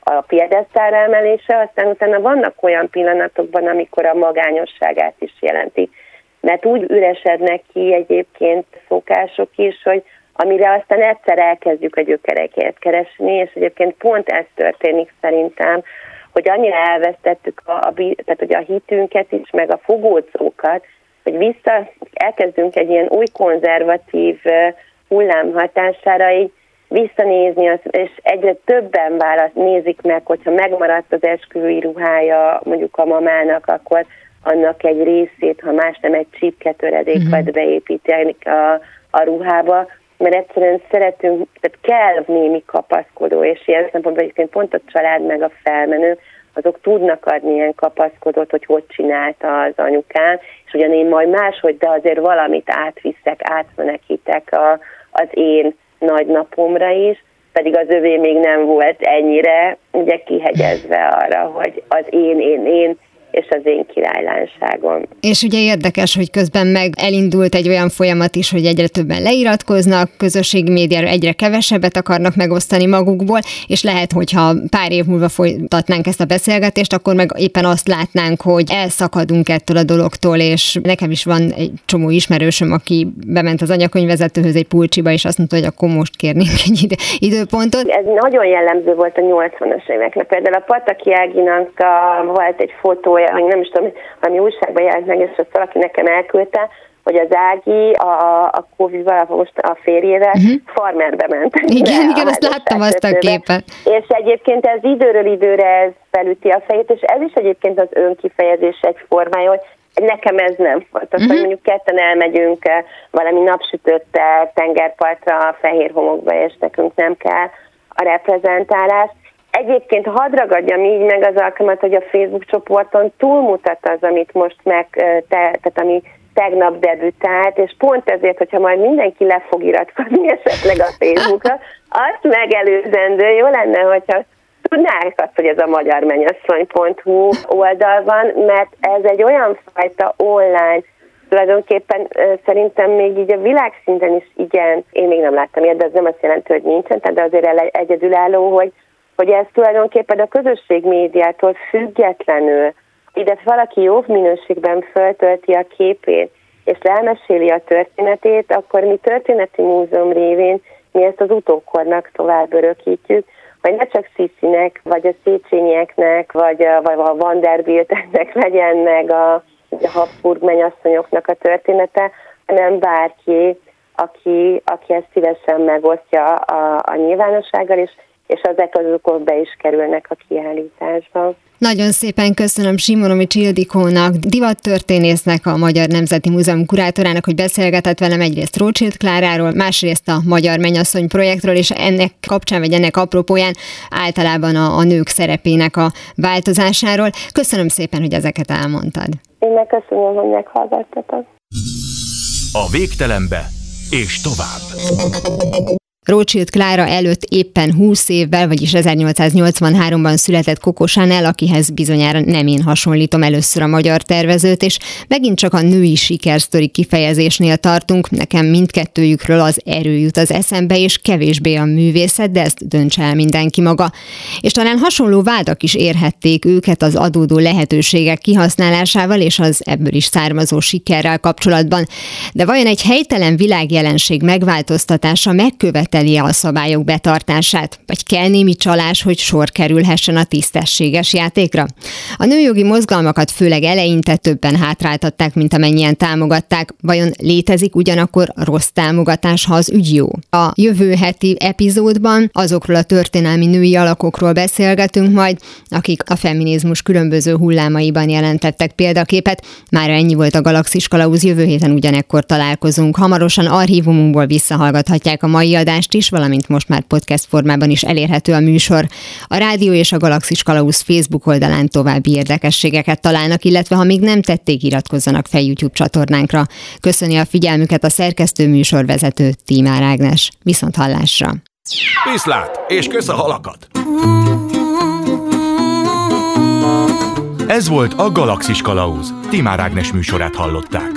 [SPEAKER 3] a piedesztára emelése, aztán utána vannak olyan pillanatokban, amikor a magányosságát is jelenti. Mert úgy üresednek ki egyébként szokások is, hogy amire aztán egyszer elkezdjük a gyökerekért keresni, és egyébként pont ez történik szerintem, hogy annyira elvesztettük a, a, tehát, hogy a hitünket is, meg a fogódzókat, hogy vissza elkezdünk egy ilyen új konzervatív hullám hatására így visszanézni, és egyre többen választ nézik meg, hogyha megmaradt az esküvői ruhája mondjuk a mamának, akkor annak egy részét, ha más nem egy csipketöredék, uh-huh. vagy beépíteni a, a ruhába, mert egyszerűen szeretünk, tehát kell némi kapaszkodó, és ilyen szempontból egyébként pont a család meg a felmenő, azok tudnak adni ilyen kapaszkodót, hogy hogy csinálta az anyukám, és ugyan én majd máshogy, de azért valamit átviszek, átmenekítek a, az én nagy napomra is, pedig az övé még nem volt ennyire ugye kihegyezve arra, hogy az én, én, én, és az én királylánságom.
[SPEAKER 2] És ugye érdekes, hogy közben meg elindult egy olyan folyamat is, hogy egyre többen leiratkoznak, közösségi médiára egyre kevesebbet akarnak megosztani magukból, és lehet, hogyha pár év múlva folytatnánk ezt a beszélgetést, akkor meg éppen azt látnánk, hogy elszakadunk ettől a dologtól, és nekem is van egy csomó ismerősöm, aki bement az anyakönyvvezetőhöz egy pulcsiba, és azt mondta, hogy akkor most kérnénk egy ide, időpontot.
[SPEAKER 3] Ez nagyon jellemző volt a 80-as évekre. Például a Pataki Áginak a, volt egy fotó vagy nem is tudom, ami újságban jelent meg, és azt valaki nekem elküldte, hogy az Ági a, a covid valahol most a férjével uh-huh. farmerbe ment.
[SPEAKER 2] Igen, igen, azt láttam azt a képet.
[SPEAKER 3] És egyébként ez időről időre ez felüti a fejét, és ez is egyébként az önkifejezés egy formája, hogy nekem ez nem. Azt, uh-huh. hogy mondjuk ketten elmegyünk eh, valami napsütöttel tengerpartra, a fehér homokba, és nekünk nem kell a reprezentálás. Egyébként hadd ragadjam így meg az alkalmat, hogy a Facebook csoporton túlmutat az, amit most meg, te, tehát ami tegnap debütált, és pont ezért, hogyha majd mindenki le fog iratkozni [LAUGHS] esetleg a Facebookra, azt megelőzendő, jó lenne, hogyha tudnák azt, hogy ez a magyarmenyasszony.hu oldal van, mert ez egy olyan fajta online tulajdonképpen szerintem még így a világszinten is igen, én még nem láttam ilyet, de ez nem azt jelenti, hogy nincsen, de azért egyedülálló, hogy hogy ez tulajdonképpen a közösség médiától függetlenül, ide valaki jó minőségben föltölti a képét, és elmeséli a történetét, akkor mi történeti múzeum révén mi ezt az utókornak tovább örökítjük, hogy ne csak Sziszinek, vagy a Széchenyieknek, vagy a, vagy a Vanderbilteknek [LAUGHS] legyen meg a, a Habsburg mennyasszonyoknak a története, hanem bárki, aki, aki ezt szívesen megosztja a, a nyilvánossággal, és és ezek azok be is kerülnek a kiállításba.
[SPEAKER 2] Nagyon szépen köszönöm Simonovics Ildikónak, divattörténésznek, a Magyar Nemzeti Múzeum kurátorának, hogy beszélgetett velem egyrészt Rócsilt Kláráról, másrészt a Magyar Mennyasszony projektről, és ennek kapcsán, vagy ennek apropóján általában a, a nők szerepének a változásáról. Köszönöm szépen, hogy ezeket elmondtad.
[SPEAKER 3] Én megköszönöm, hogy meghallgattatok.
[SPEAKER 1] A végtelenbe és tovább.
[SPEAKER 2] Rothschild Klára előtt éppen 20 évvel, vagyis 1883-ban született Coco Chanel, akihez bizonyára nem én hasonlítom először a magyar tervezőt, és megint csak a női sikersztori kifejezésnél tartunk, nekem mindkettőjükről az erő jut az eszembe, és kevésbé a művészet, de ezt dönts el mindenki maga. És talán hasonló vádak is érhették őket az adódó lehetőségek kihasználásával és az ebből is származó sikerrel kapcsolatban. De vajon egy helytelen világjelenség megváltoztatása megkövet követeli a szabályok betartását, vagy kell némi csalás, hogy sor kerülhessen a tisztességes játékra? A nőjogi mozgalmakat főleg eleinte többen hátráltatták, mint amennyien támogatták. Vajon létezik ugyanakkor rossz támogatás, ha az ügy jó? A jövő heti epizódban azokról a történelmi női alakokról beszélgetünk majd, akik a feminizmus különböző hullámaiban jelentettek példaképet. Már ennyi volt a Galaxis Kalauz, jövő héten ugyanekkor találkozunk. Hamarosan archívumunkból visszahallgathatják a mai adást, adást is, valamint most már podcast formában is elérhető a műsor. A Rádió és a Galaxis Kalausz Facebook oldalán további érdekességeket találnak, illetve ha még nem tették, iratkozzanak fel YouTube csatornánkra. Köszöni a figyelmüket a szerkesztő műsorvezető Tímár Ágnes. Viszont hallásra!
[SPEAKER 1] Viszlát, és kösz a halakat! Ez volt a Galaxis Kalauz. Timár Ágnes műsorát hallották.